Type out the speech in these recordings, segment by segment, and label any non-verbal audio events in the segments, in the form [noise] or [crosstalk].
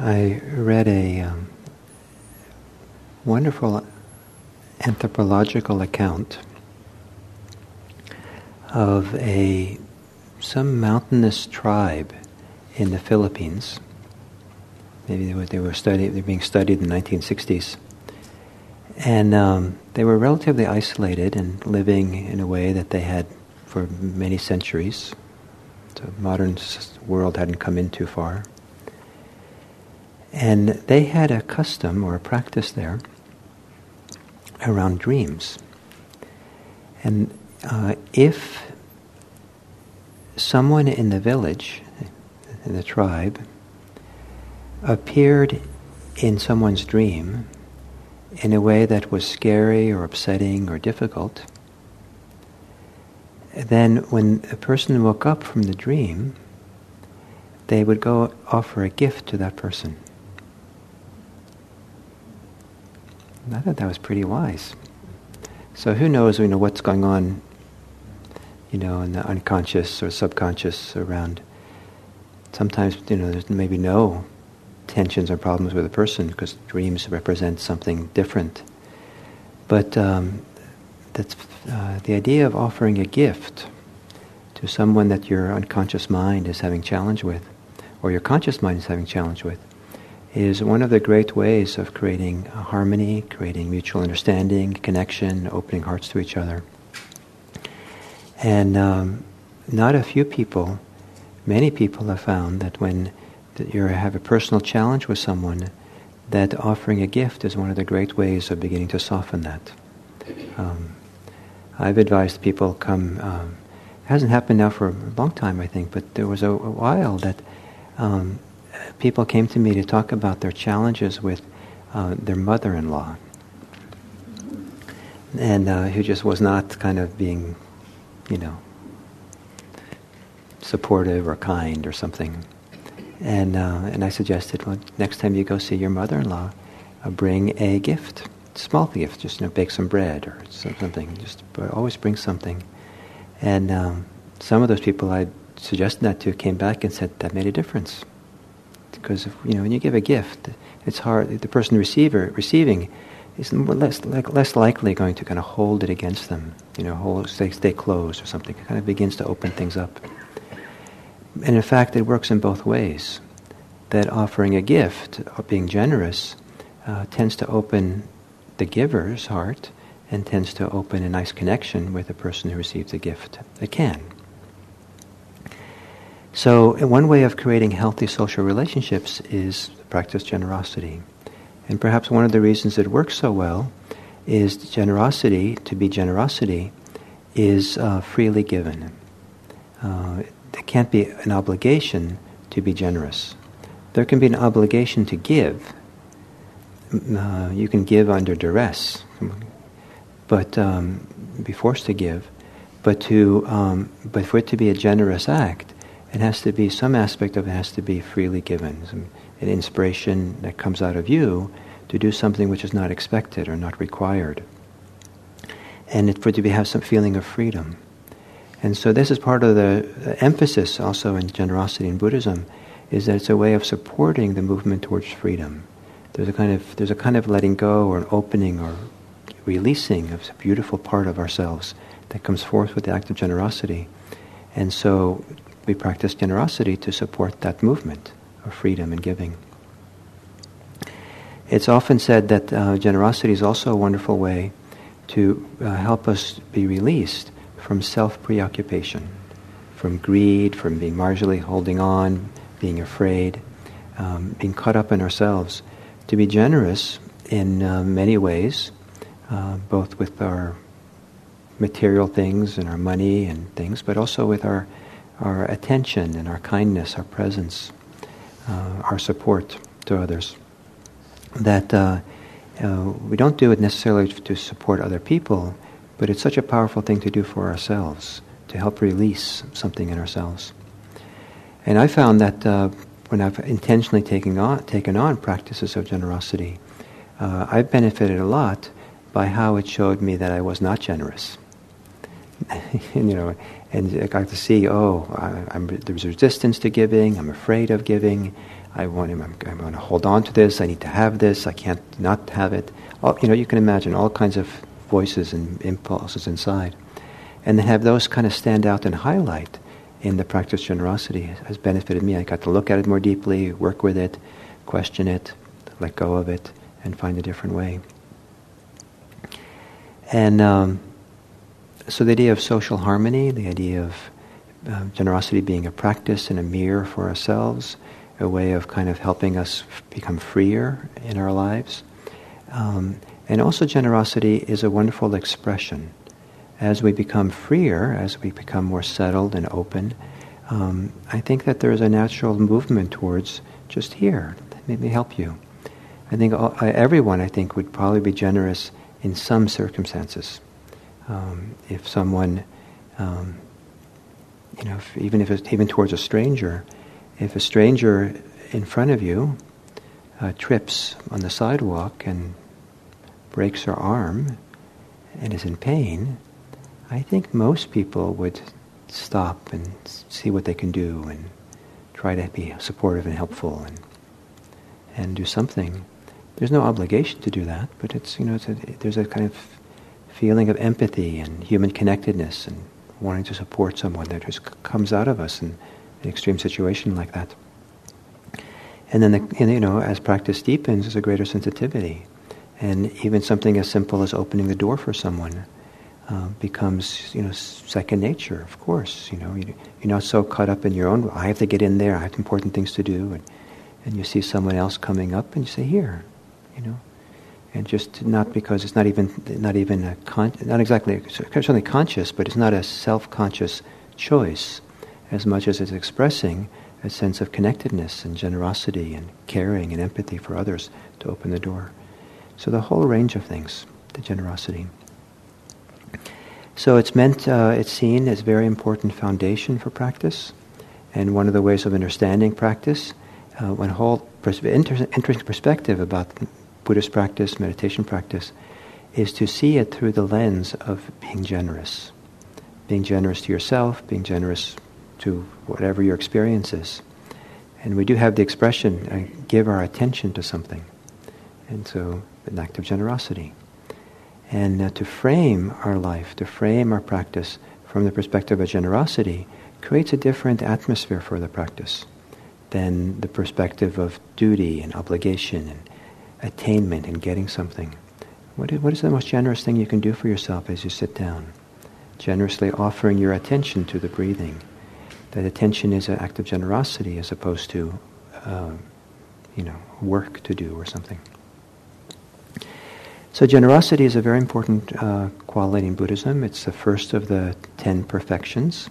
I read a um, wonderful anthropological account of a some mountainous tribe in the Philippines. Maybe they were, they were studied, they being studied in the 1960s. And um, they were relatively isolated and living in a way that they had for many centuries. The modern world hadn't come in too far. And they had a custom or a practice there around dreams. And uh, if someone in the village, in the tribe, appeared in someone's dream in a way that was scary or upsetting or difficult, then when a person woke up from the dream, they would go offer a gift to that person. I thought that was pretty wise. So who knows, you know, what's going on, you know, in the unconscious or subconscious around. Sometimes, you know, there's maybe no tensions or problems with a person because dreams represent something different. But um, that's uh, the idea of offering a gift to someone that your unconscious mind is having challenge with, or your conscious mind is having challenge with is one of the great ways of creating harmony, creating mutual understanding, connection, opening hearts to each other. And um, not a few people, many people have found that when you have a personal challenge with someone, that offering a gift is one of the great ways of beginning to soften that. Um, I've advised people come. Um, it hasn't happened now for a long time, I think, but there was a, a while that um, people came to me to talk about their challenges with uh, their mother-in-law, and uh, who just was not kind of being, you know, supportive or kind or something. And uh, and I suggested, well, next time you go see your mother-in-law, uh, bring a gift, small gift, just you know, bake some bread or something. Just always bring something. And um, some of those people I suggested that to came back and said that made a difference because if, you know when you give a gift, it's hard. The person receiver receiving is less like, less likely going to kind of hold it against them. You know, hold stay, stay closed or something. It kind of begins to open things up. And in fact, it works in both ways. That offering a gift, or being generous, uh, tends to open the giver's heart and tends to open a nice connection with the person who receives the gift. It can. So, one way of creating healthy social relationships is to practice generosity. And perhaps one of the reasons it works so well is generosity, to be generosity, is uh, freely given. Uh, there can't be an obligation to be generous. There can be an obligation to give. Uh, you can give under duress, but um, be forced to give. But to, um, but for it to be a generous act, it has to be, some aspect of it has to be freely given. Some, an inspiration that comes out of you to do something which is not expected or not required. And it, for it to be, have some feeling of freedom. And so this is part of the emphasis also in generosity in Buddhism, is that it's a way of supporting the movement towards freedom. There's a kind of there's a kind of letting go or an opening or releasing of a beautiful part of ourselves that comes forth with the act of generosity. And so we practice generosity to support that movement of freedom and giving. It's often said that uh, generosity is also a wonderful way to uh, help us be released from self preoccupation, from greed, from being marginally holding on, being afraid, um, being caught up in ourselves. To be generous in uh, many ways, uh, both with our material things and our money and things, but also with our our attention and our kindness, our presence, uh, our support to others. that uh, uh, we don't do it necessarily to support other people, but it's such a powerful thing to do for ourselves, to help release something in ourselves. And I found that uh, when I've intentionally taken on, taken on practices of generosity, uh, I've benefited a lot by how it showed me that I was not generous. [laughs] you know, and I got to see, oh, I, am there's resistance to giving. I'm afraid of giving. I want, I'm, I'm going to hold on to this. I need to have this. I can't not have it. All, you know, you can imagine all kinds of voices and impulses inside, and to have those kind of stand out and highlight in the practice generosity has benefited me. I got to look at it more deeply, work with it, question it, let go of it, and find a different way. And um, so the idea of social harmony, the idea of uh, generosity being a practice and a mirror for ourselves, a way of kind of helping us f- become freer in our lives. Um, and also, generosity is a wonderful expression. As we become freer, as we become more settled and open, um, I think that there is a natural movement towards just here. Let me help you. I think all, everyone, I think, would probably be generous in some circumstances. Um, if someone, um, you know, if, even if it's even towards a stranger, if a stranger in front of you uh, trips on the sidewalk and breaks her arm and is in pain, I think most people would stop and see what they can do and try to be supportive and helpful and and do something. There's no obligation to do that, but it's you know it's a, there's a kind of feeling of empathy and human connectedness and wanting to support someone that just comes out of us in an extreme situation like that. And then, the, and, you know, as practice deepens, there's a greater sensitivity. And even something as simple as opening the door for someone uh, becomes, you know, second nature, of course. You know, you, are not so caught up in your own, I have to get in there, I have important things to do. And, and you see someone else coming up and you say, here, you know. And just not because it's not even, not even a, con- not exactly, certainly conscious, but it's not a self-conscious choice as much as it's expressing a sense of connectedness and generosity and caring and empathy for others to open the door. So the whole range of things, the generosity. So it's meant, uh, it's seen as very important foundation for practice, and one of the ways of understanding practice. Uh, one whole pers- inter- interesting perspective about Buddhist practice, meditation practice, is to see it through the lens of being generous. Being generous to yourself, being generous to whatever your experience is. And we do have the expression, uh, give our attention to something. And so, an act of generosity. And uh, to frame our life, to frame our practice from the perspective of generosity, creates a different atmosphere for the practice than the perspective of duty and obligation and attainment and getting something. What is, what is the most generous thing you can do for yourself as you sit down? Generously offering your attention to the breathing that attention is an act of generosity as opposed to, uh, you know, work to do or something. So generosity is a very important uh, quality in Buddhism. It's the first of the ten perfections.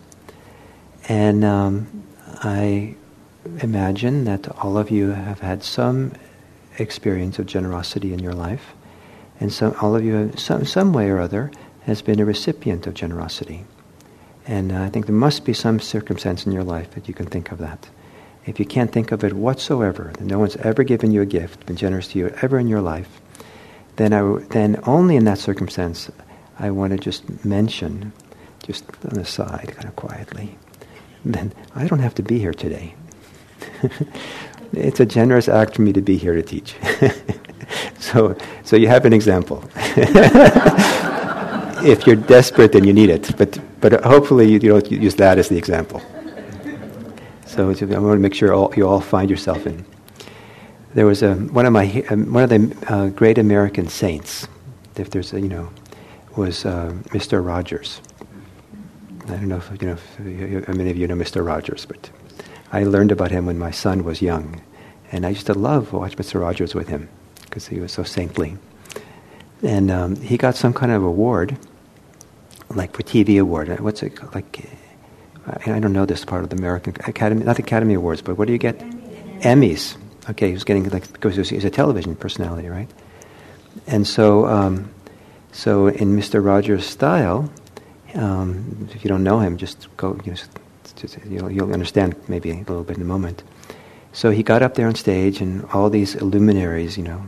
And um, I imagine that all of you have had some experience of generosity in your life. And some, all of you, some, some way or other, has been a recipient of generosity. And uh, I think there must be some circumstance in your life that you can think of that. If you can't think of it whatsoever, that no one's ever given you a gift, been generous to you ever in your life, then, I then only in that circumstance I want to just mention, just on the side, kind of quietly, [laughs] then I don't have to be here today. [laughs] it's a generous act for me to be here to teach. [laughs] so, so you have an example. [laughs] if you're desperate, then you need it. But, but hopefully you, don't use that as the example. So I want to make sure all, you all find yourself in. There was a, one of my um, one of the uh, great American saints. If there's a, you know, was uh, Mr. Rogers. I don't know if you know if, how many of you know Mr. Rogers, but I learned about him when my son was young, and I used to love watch Mr. Rogers with him because he was so saintly. And um, he got some kind of award like for TV award. Uh, what's it like? I don't know this part of the American Academy, not the Academy Awards, but what do you get? Emmys. Okay, he was getting like because he's a television personality, right? And so, um, so in Mr. Rogers' style, um, if you don't know him, just go. You know, just, you'll, you'll understand maybe a little bit in a moment. So he got up there on stage, and all these luminaries, you know,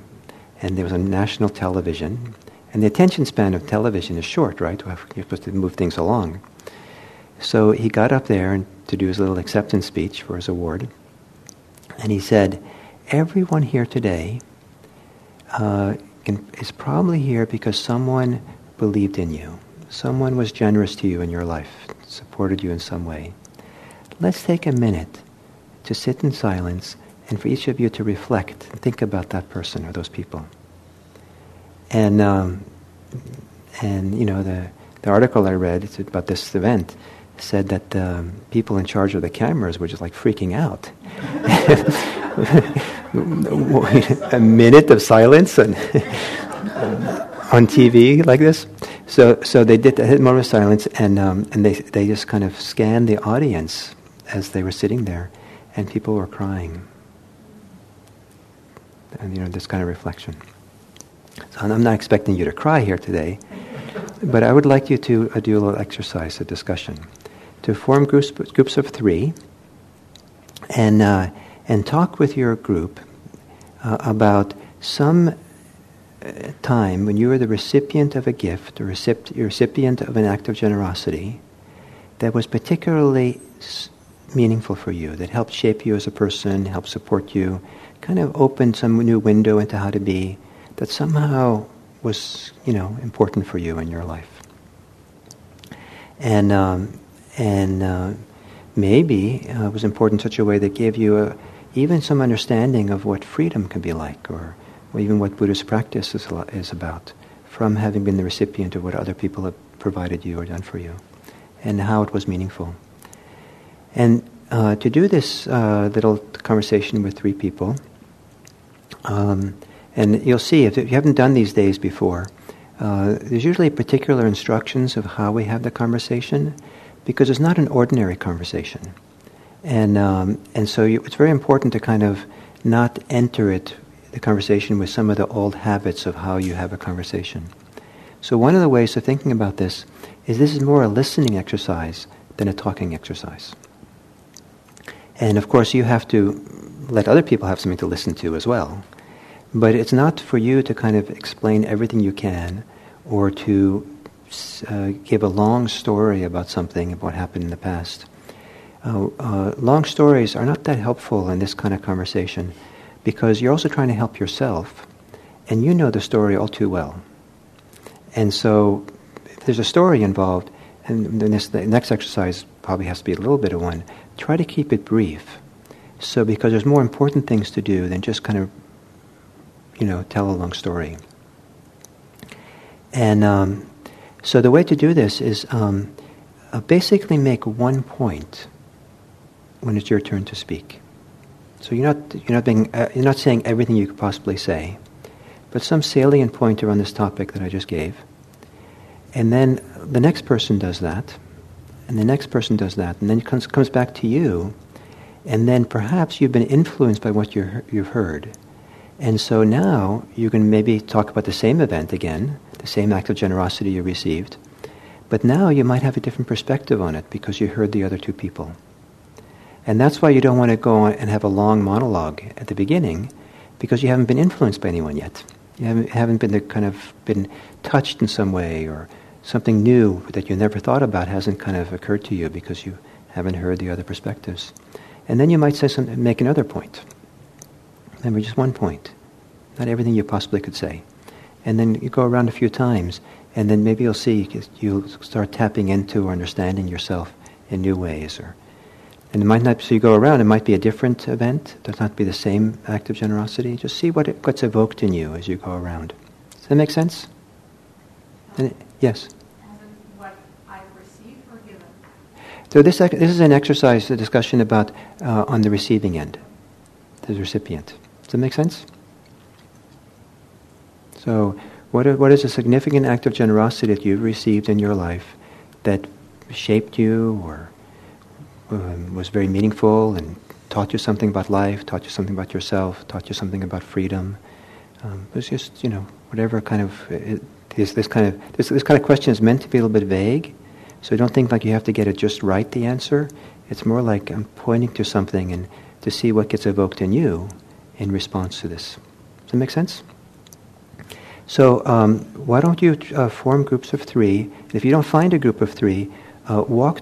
and there was a national television, and the attention span of television is short, right? You're supposed to move things along. So he got up there and, to do his little acceptance speech for his award, and he said, "Everyone here today uh, can, is probably here because someone believed in you, someone was generous to you in your life, supported you in some way. Let's take a minute to sit in silence and for each of you to reflect and think about that person or those people." And um, and you know the the article I read about this event said that um, people in charge of the cameras were just like freaking out. [laughs] a minute of silence on, [laughs] on TV like this. So, so they did a moment of silence, and um, and they they just kind of scanned the audience as they were sitting there, and people were crying. And you know this kind of reflection. So I'm not expecting you to cry here today, but I would like you to uh, do a little exercise, a discussion, to form groups groups of three, and uh, and talk with your group uh, about some uh, time when you were the recipient of a gift or recipient of an act of generosity that was particularly meaningful for you, that helped shape you as a person, helped support you, kind of opened some new window into how to be, that somehow was, you know, important for you in your life. And, um, and uh, maybe uh, was important in such a way that gave you a, even some understanding of what freedom can be like, or, or even what Buddhist practice is, is about, from having been the recipient of what other people have provided you or done for you, and how it was meaningful. And uh, to do this uh, little conversation with three people, um, and you'll see if you haven't done these days before, uh, there's usually particular instructions of how we have the conversation, because it's not an ordinary conversation. And, um, and so you, it's very important to kind of not enter it, the conversation, with some of the old habits of how you have a conversation. So one of the ways of thinking about this is this is more a listening exercise than a talking exercise. And of course, you have to let other people have something to listen to as well. But it's not for you to kind of explain everything you can or to uh, give a long story about something, about what happened in the past. Uh, uh, long stories are not that helpful in this kind of conversation because you're also trying to help yourself and you know the story all too well. And so if there's a story involved, and this, the next exercise probably has to be a little bit of one, try to keep it brief. So because there's more important things to do than just kind of, you know, tell a long story. And um, so the way to do this is um, uh, basically make one point when it's your turn to speak. So you're not you're not being uh, you're not saying everything you could possibly say, but some salient point around this topic that I just gave. And then the next person does that, and the next person does that, and then it comes comes back to you, and then perhaps you've been influenced by what you you've heard, and so now you can maybe talk about the same event again, the same act of generosity you received, but now you might have a different perspective on it because you heard the other two people. And that's why you don't want to go and have a long monologue at the beginning, because you haven't been influenced by anyone yet. You haven't, haven't been kind of been touched in some way, or something new that you never thought about hasn't kind of occurred to you because you haven't heard the other perspectives. And then you might say something, make another point. Remember, just one point, not everything you possibly could say. And then you go around a few times, and then maybe you'll see you'll start tapping into or understanding yourself in new ways, or and it might not, so you go around, it might be a different event. It does not be the same act of generosity. Just see what it, what's evoked in you as you go around. Does that make sense? It, yes? So this, this is an exercise, a discussion about uh, on the receiving end, the recipient. Does that make sense? So what, what is a significant act of generosity that you've received in your life that shaped you or um, was very meaningful and taught you something about life, taught you something about yourself, taught you something about freedom. Um, it was just, you know, whatever kind of, it, this, this kind of, this, this kind of question is meant to be a little bit vague. So don't think like you have to get it just right, the answer. It's more like I'm pointing to something and to see what gets evoked in you in response to this. Does that make sense? So um, why don't you uh, form groups of three? If you don't find a group of three, uh, walk